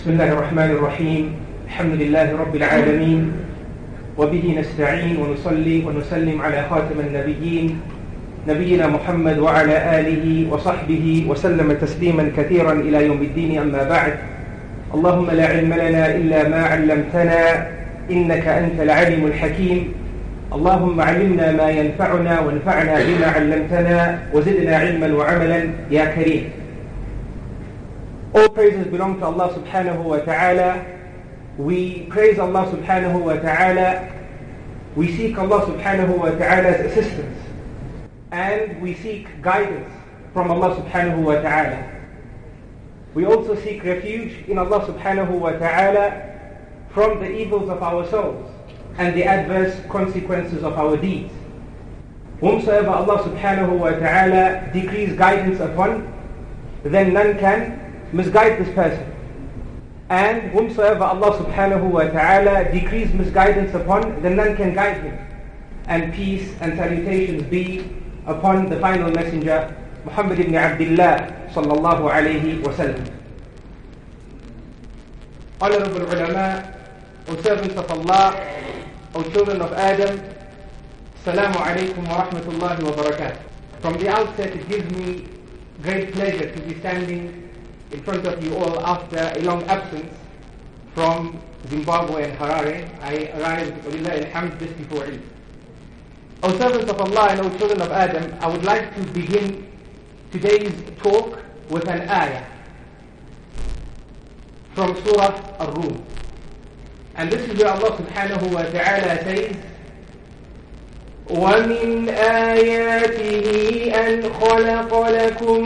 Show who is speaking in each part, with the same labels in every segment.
Speaker 1: بسم الله الرحمن الرحيم. الحمد لله رب العالمين. وبه نستعين ونصلي ونسلم على خاتم النبيين نبينا محمد وعلى آله وصحبه وسلم تسليما كثيرا إلى يوم الدين أما بعد. اللهم لا علم لنا إلا ما علمتنا إنك أنت العليم الحكيم. اللهم علمنا ما ينفعنا وانفعنا بما علمتنا وزدنا علما وعملا يا كريم. All praises belong to Allah subhanahu wa ta'ala. We praise Allah subhanahu wa ta'ala. We seek Allah subhanahu wa ta'ala's assistance. And we seek guidance from Allah subhanahu wa ta'ala. We also seek refuge in Allah subhanahu wa ta'ala from the evils of our souls and the adverse consequences of our deeds. Whomsoever Allah subhanahu wa ta'ala decrees guidance upon, then none can misguide this person. And whomsoever Allah subhanahu wa ta'ala decrees misguidance upon, then none can guide him. And peace and salutations be upon the final messenger, Muhammad ibn Abdullah sallallahu alayhi wa sallam. Honorable ulama, O servants of Allah, O children of Adam, Assalamu alaikum wa rahmatullahi wa barakatuh. From the outset, it gives me great pleasure to be standing in front of you all after a long absence from Zimbabwe and Harare. I arrived, alhamd, just before Eid. O servants of Allah and O children of Adam, I would like to begin today's talk with an ayah from Surah Ar-Rum. And this is where Allah subhanahu wa ta'ala says, ومن آياته أن خلق لكم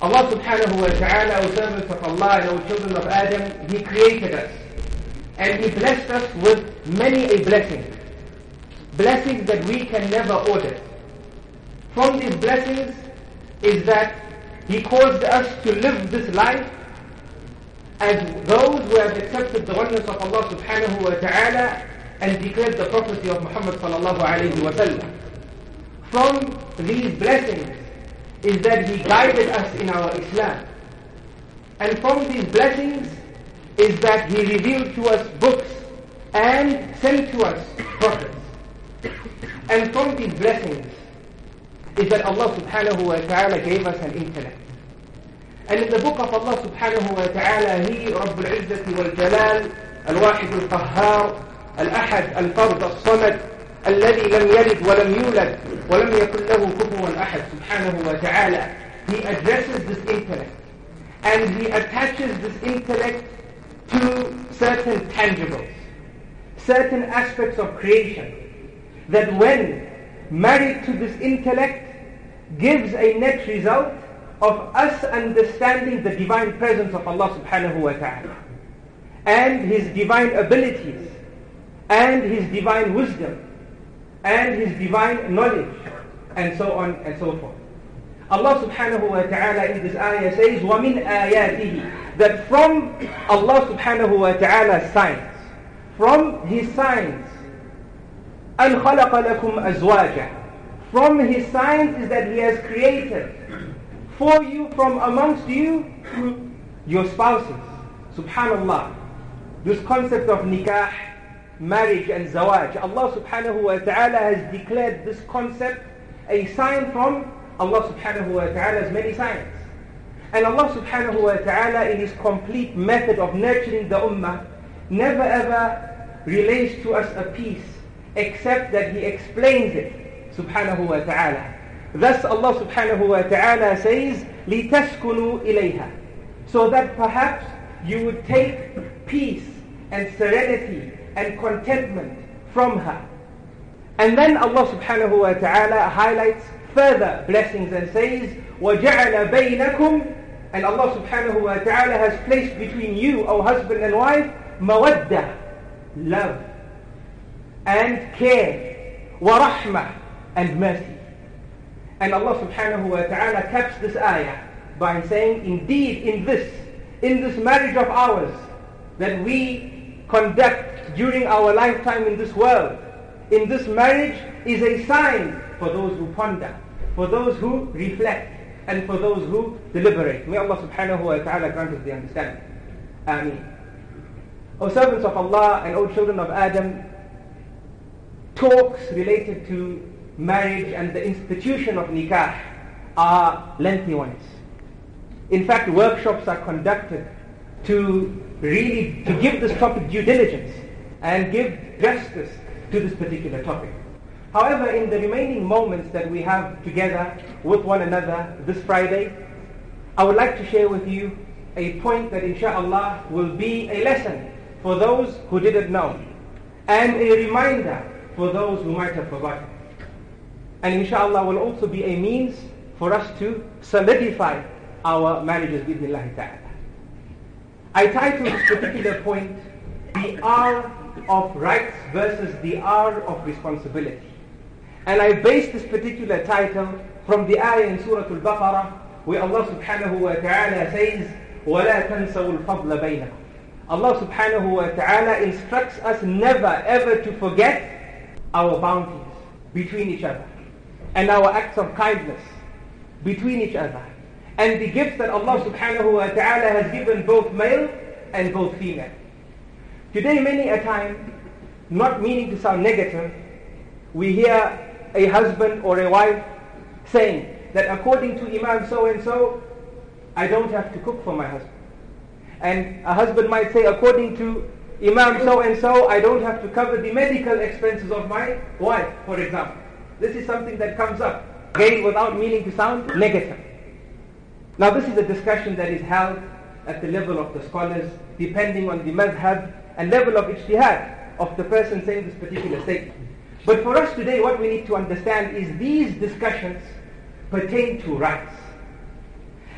Speaker 1: Allah subhanahu wa ta'ala, our servants of Allah and our children of Adam, He created us. And He blessed us with many a blessing. Blessings that we can never order. From these blessings is that He caused us to live this life as those who have accepted the oneness of Allah subhanahu wa ta'ala and declared the prophecy of Muhammad sallallahu alayhi wa sallam. From these blessings is that He guided us in our Islam. And from these blessings is that He revealed to us books and sent to us prophets. And from these blessings is that Allah subhanahu wa ta'ala gave us an intellect. And in the book of Allah subhanahu wa ta'ala, He, Rabbul Izzati wal Jalal, Al-Wahid Al-Qahhar, Al-Ahad, Al-Fard, Al-Samad, الذي لم يلد ولم يولد ولم يكن له كفوا أحد سبحانه وتعالى he addresses this intellect and he attaches this intellect to certain tangibles certain aspects of creation that when married to this intellect gives a net result of us understanding the divine presence of Allah subhanahu wa ta'ala and his divine abilities and his divine wisdom and His divine knowledge, and so on and so forth. Allah subhanahu wa ta'ala in this ayah says, وَمِنْ آيَاتِهِ That from Allah subhanahu wa ta'ala's signs, from His signs, أَنْ خَلَقَ لَكُمْ أَزْوَاجًا From His signs is that He has created for you from amongst you your spouses. Subhanallah. This concept of nikah marriage and zawaj. Allah subhanahu wa ta'ala has declared this concept a sign from Allah subhanahu wa ta'ala's many signs. And Allah subhanahu wa ta'ala in His complete method of nurturing the ummah never ever relays to us a piece except that He explains it subhanahu wa ta'ala. Thus Allah subhanahu wa ta'ala says, لِتَسْكُنُوا إِلَيْهَا So that perhaps you would take peace and serenity and contentment from her. And then Allah subhanahu wa ta'ala highlights further blessings and says, وَجَعَلَ بَيْنَكُمْ And Allah subhanahu wa ta'ala has placed between you, O husband and wife, mawaddah, love. and care, wa and mercy. And Allah subhanahu wa ta'ala caps this ayah by saying, indeed in this, in this marriage of ours that we conduct during our lifetime in this world, in this marriage is a sign for those who ponder, for those who reflect, and for those who deliberate. May Allah subhanahu wa ta'ala grant us the understanding. Ameen. O servants of Allah and O children of Adam, talks related to marriage and the institution of nikah are lengthy ones. In fact, workshops are conducted to really to give this topic due diligence and give justice to this particular topic. However, in the remaining moments that we have together with one another this Friday, I would like to share with you a point that inshallah will be a lesson for those who didn't know and a reminder for those who might have forgotten. And inshallah will also be a means for us to solidify our marriages with Allah. I titled this particular point, the R of rights versus the R of responsibility. And I based this particular title from the ayah in Surah Al-Baqarah where Allah subhanahu wa ta'ala says, وَلَا تَنْسَوُا الْفَضْلَ بَيْنَكُمْ Allah subhanahu wa ta'ala instructs us never ever to forget our bounties between each other and our acts of kindness between each other and the gifts that Allah subhanahu wa ta'ala has given both male and both female. Today many a time, not meaning to sound negative, we hear a husband or a wife saying that according to Imam so and so, I don't have to cook for my husband. And a husband might say, according to Imam so and so, I don't have to cover the medical expenses of my wife, for example. This is something that comes up, again without meaning to sound negative. Now this is a discussion that is held at the level of the scholars, depending on the madhab and level of ijtihad of the person saying this particular statement. But for us today, what we need to understand is these discussions pertain to rights.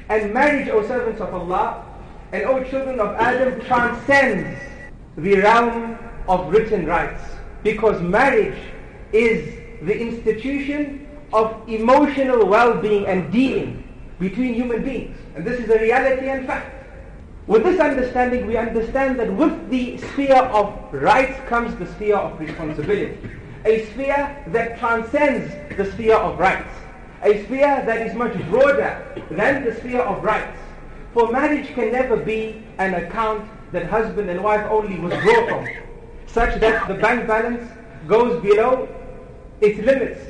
Speaker 1: And marriage, O servants of Allah, and O children of Adam, transcends the realm of written rights. Because marriage is the institution of emotional well-being and dealing between human beings. And this is a reality and fact. With this understanding, we understand that with the sphere of rights comes the sphere of responsibility a sphere that transcends the sphere of rights, a sphere that is much broader than the sphere of rights. For marriage can never be an account that husband and wife only was brought on, such that the bank balance goes below its limits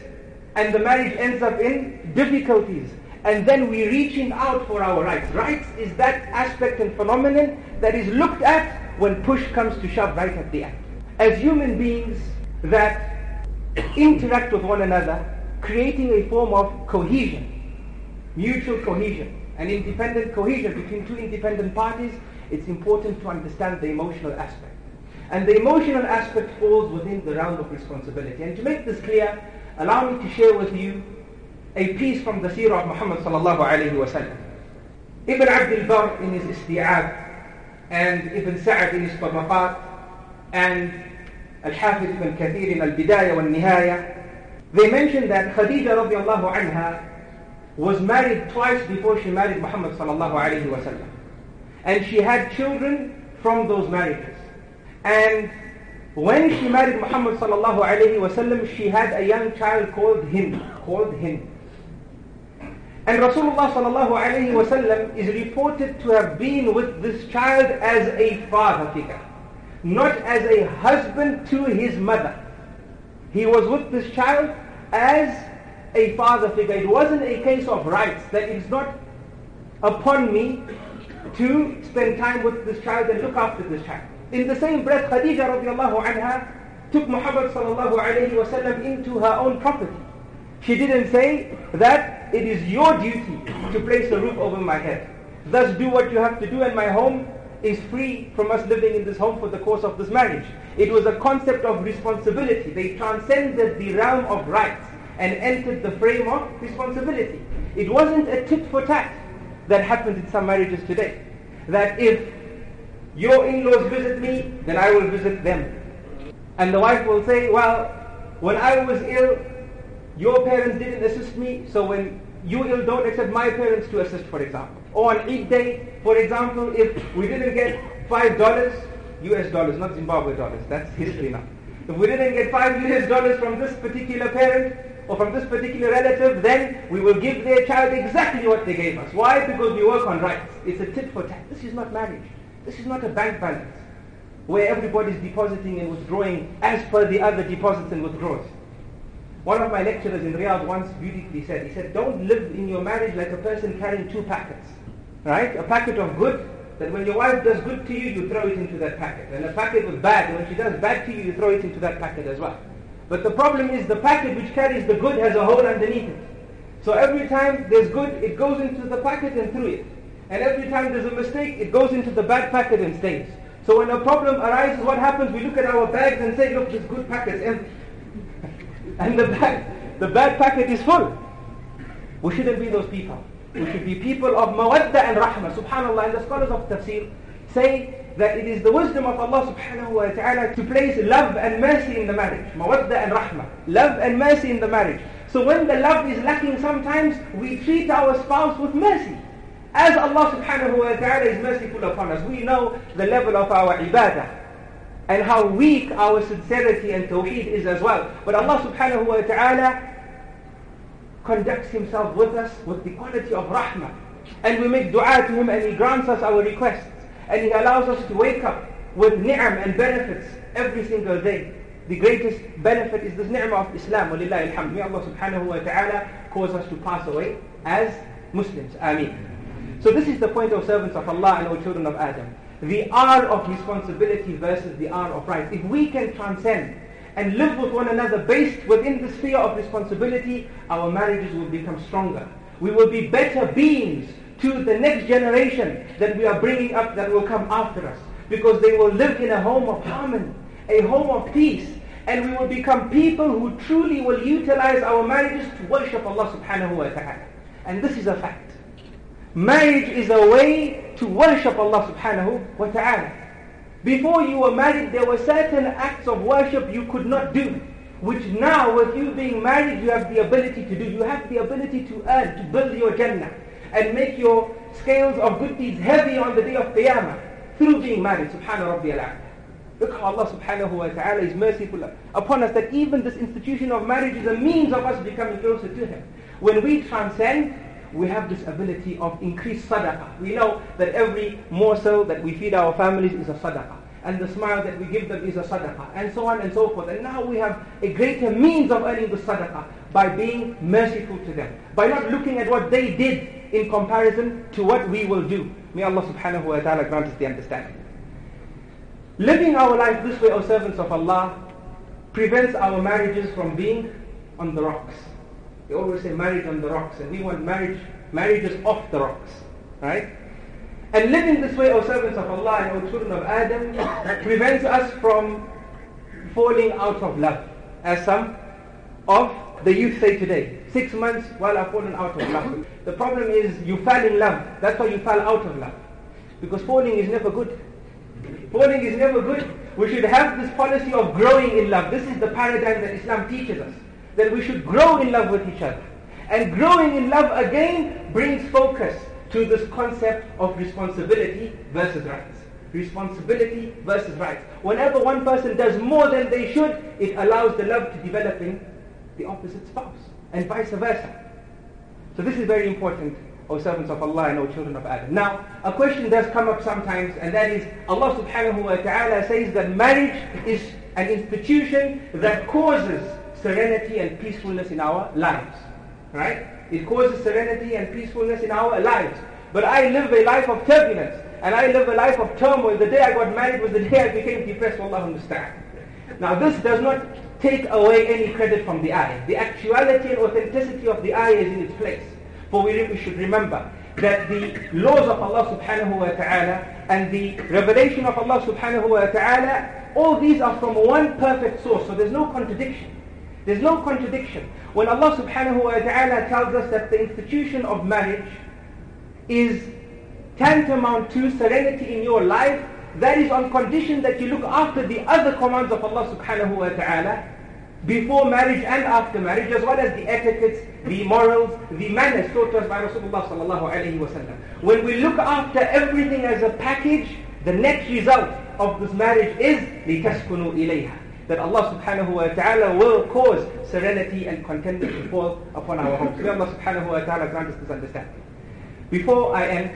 Speaker 1: and the marriage ends up in difficulties and then we're reaching out for our rights. Rights is that aspect and phenomenon that is looked at when push comes to shove right at the end. As human beings that interact with one another, creating a form of cohesion, mutual cohesion, and independent cohesion between two independent parties, it's important to understand the emotional aspect. And the emotional aspect falls within the realm of responsibility. And to make this clear, allow me to share with you a piece from the seerah of Muhammad sallallahu alayhi wa sallam. Ibn Abd al-Barr in his Isti'ab, and Ibn Sa'ad in his Tabaqat, and Al-Hafiz ibn Kathir in Al-Bidayah wa Nihaya, they mention that Khadija radiallahu anha was married twice before she married Muhammad sallallahu alayhi wa sallam. And she had children from those marriages. And when she married Muhammad sallallahu alayhi wa sallam, she had a young child called Hind, called Hind. And Rasulullah is reported to have been with this child as a father figure not as a husband to his mother. He was with this child as a father figure. It wasn't a case of rights, that it is not upon me to spend time with this child and look after this child. In the same breath, Khadija radiallahu anha took Muhammad sallallahu alayhi wa sallam into her own property. She didn't say that it is your duty to place a roof over my head. Thus do what you have to do and my home is free from us living in this home for the course of this marriage. It was a concept of responsibility. They transcended the realm of rights and entered the frame of responsibility. It wasn't a tit for tat that happens in some marriages today. That if your in-laws visit me, then I will visit them. And the wife will say, well, when I was ill, your parents didn't assist me, so when you ill, don't accept my parents to assist, for example. Or on Eid day, for example, if we didn't get five dollars, US dollars, not Zimbabwe dollars, that's history now. If we didn't get five US dollars from this particular parent, or from this particular relative, then we will give their child exactly what they gave us. Why? Because we work on rights. It's a tit for tat. This is not marriage. This is not a bank balance where everybody is depositing and withdrawing as per the other deposits and withdrawals. One of my lecturers in Riyadh once beautifully said, he said, don't live in your marriage like a person carrying two packets. Right? A packet of good, that when your wife does good to you, you throw it into that packet. And a packet of bad, when she does bad to you, you throw it into that packet as well. But the problem is the packet which carries the good has a hole underneath it. So every time there's good, it goes into the packet and through it. And every time there's a mistake, it goes into the bad packet and stays. So when a problem arises, what happens? We look at our bags and say, look, this good packet's empty. And the bag, the bad packet is full. We shouldn't be those people. We should be people of mawadda and rahmah. Subhanallah, and the scholars of tafsir say that it is the wisdom of Allah subhanahu wa ta'ala to place love and mercy in the marriage. Mawadda and rahmah. Love and mercy in the marriage. So when the love is lacking sometimes, we treat our spouse with mercy. As Allah subhanahu wa ta'ala is merciful upon us, we know the level of our ibadah and how weak our sincerity and tawheed is as well. But Allah subhanahu wa ta'ala conducts himself with us with the quality of rahmah. And we make dua to him and he grants us our requests. And he allows us to wake up with ni'am and benefits every single day. The greatest benefit is this ni'mah of Islam. Walillahi alhamd. May Allah subhanahu wa ta'ala cause us to pass away as Muslims. Ameen. So this is the point of servants of Allah and our children of Adam. The hour of responsibility versus the hour of rights. If we can transcend and live with one another based within the sphere of responsibility, our marriages will become stronger. We will be better beings to the next generation that we are bringing up that will come after us. Because they will live in a home of harmony, a home of peace. And we will become people who truly will utilize our marriages to worship Allah subhanahu wa ta'ala. And this is a fact. Marriage is a way to worship Allah subhanahu wa ta'ala. Before you were married, there were certain acts of worship you could not do, which now with you being married, you have the ability to do. You have the ability to earn, to build your Jannah, and make your scales of good deeds heavy on the day of Qiyamah through being married. Subhanahu wa ta'ala. Look how Allah subhanahu wa ta'ala is merciful upon us that even this institution of marriage is a means of us becoming closer to Him. When we transcend we have this ability of increased sadaqah. We know that every morsel that we feed our families is a sadaqah. And the smile that we give them is a sadaqah. And so on and so forth. And now we have a greater means of earning the sadaqah by being merciful to them. By not looking at what they did in comparison to what we will do. May Allah subhanahu wa ta'ala grant us the understanding. Living our life this way, O servants of Allah, prevents our marriages from being on the rocks. They always say marriage on the rocks, and we want marriage, marriages off the rocks, right? And living this way, O servants of Allah and O children of Adam, prevents us from falling out of love, as some of the youth say today. Six months, while I've fallen out of love. The problem is you fell in love. That's why you fell out of love. Because falling is never good. Falling is never good. We should have this policy of growing in love. This is the paradigm that Islam teaches us that we should grow in love with each other. And growing in love again brings focus to this concept of responsibility versus rights. Responsibility versus rights. Whenever one person does more than they should, it allows the love to develop in the opposite spouse, and vice versa. So this is very important, O servants of Allah and O children of Adam. Now, a question does come up sometimes, and that is, Allah subhanahu wa ta'ala says that marriage is an institution that causes serenity and peacefulness in our lives. Right? It causes serenity and peacefulness in our lives. But I live a life of turbulence and I live a life of turmoil. The day I got married was the day I became depressed, Allah understand. Now this does not take away any credit from the ayah. The actuality and authenticity of the ayah is in its place. For we, we should remember that the laws of Allah subhanahu wa ta'ala and the revelation of Allah subhanahu wa ta'ala, all these are from one perfect source. So there's no contradiction. There's no contradiction. When Allah subhanahu wa ta'ala tells us that the institution of marriage is tantamount to serenity in your life, that is on condition that you look after the other commands of Allah subhanahu wa ta'ala before marriage and after marriage, as well as the etiquettes, the morals, the manners taught us by Rasulullah sallallahu alayhi wa sallam. When we look after everything as a package, the net result of this marriage is لِتَسْكُنُوا إِلَيْهَا that Allah subhanahu wa ta'ala will cause serenity and contentment to fall upon our homes. May Allah subhanahu wa ta'ala grant us this understanding. Before I end,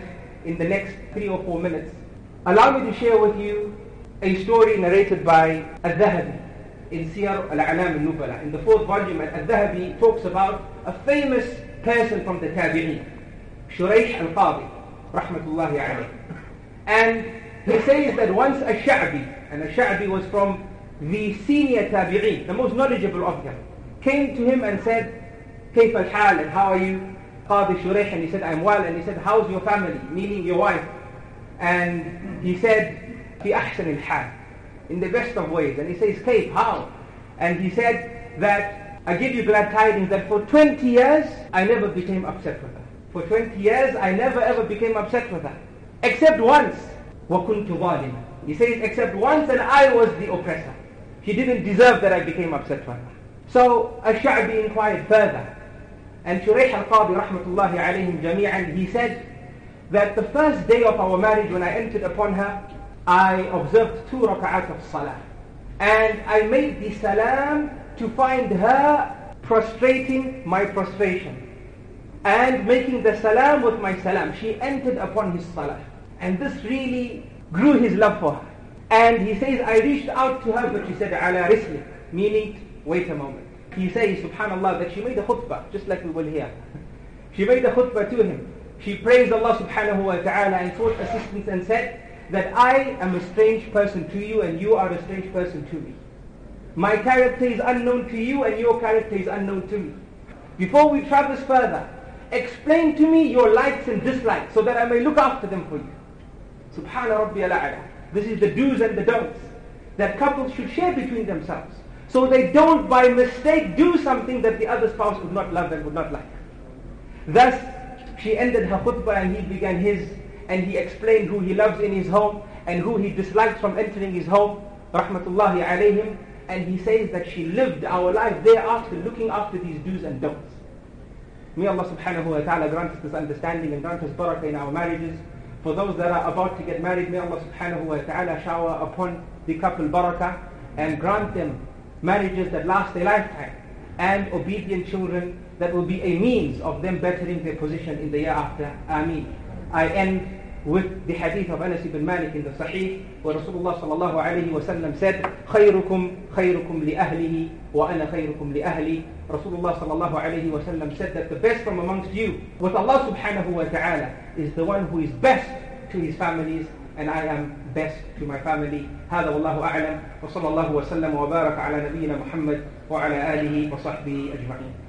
Speaker 1: in the next three or four minutes, allow me to share with you a story narrated by Al-Dhahabi in Siyar Al-Alam Al-Nubala. In the fourth volume, Al-Dhahabi talks about a famous person from the Tabi'een, Shurayh Al-Qadi, rahmatullahi alayh. And he says that once Ash-Sha'bi, and Ash-Sha'bi was from the senior tabi'een, the most knowledgeable of them, came to him and said, كيف الحال and how are you? Qadi Shurayh and he said, I'm well. And he said, how's your family? Meaning your wife. And he said, في أحسن الحال. In the best of ways. And he says, كيف? How? And he said that, I give you glad tidings that for 20 years, I never became upset with her. For 20 years, I never ever became upset with her. Except once. وَكُنْتُ ظَالِمًا He says, except once and I was the oppressor. He didn't deserve that I became upset with her. So Ash-Sha'bi inquired further. And Shurayh al-Qadi rahmatullahi alayhim jami'an, he said that the first day of our marriage when I entered upon her, I observed two rak'at of salah. And I made the salam to find her prostrating my prostration. And making the salam with my salam. She entered upon his salah. And this really grew his love for her. And he says, I reached out to her, but she said, ala meaning, wait a moment. He says, subhanallah, that she made a khutbah, just like we will hear. She made a khutbah to him. She praised Allah subhanahu wa ta'ala and sought assistance and said, that I am a strange person to you and you are a strange person to me. My character is unknown to you and your character is unknown to me. Before we traverse further, explain to me your likes and dislikes so that I may look after them for you. Subhana Rabbi al This is the do's and the don'ts that couples should share between themselves. So they don't by mistake do something that the other spouse would not love and would not like. Thus, she ended her khutbah and he began his and he explained who he loves in his home and who he dislikes from entering his home, rahmatullahi alayhim, and he says that she lived our life thereafter looking after these do's and don'ts. May Allah subhanahu wa ta'ala grant us this understanding and grant us barakah in our marriages. For those that are about to get married, may Allah subhanahu wa ta'ala shower upon the couple barakah and grant them marriages that last a lifetime and obedient children that will be a means of them bettering their position in the year after. Ameen. I end ibn Malik in the Sahih where Rasulullah sallallahu alayhi wa sallam said خيركم خيركم لأهله وأنا خيركم لأهلي Rasulullah sallallahu alayhi wa sallam said that the best from amongst you with Allah subhanahu wa ta'ala is the one who is best to his families and I am best to my family هذا والله أعلم وصلى الله وسلم وبارك على نبينا محمد وعلى آله وصحبه أجمعين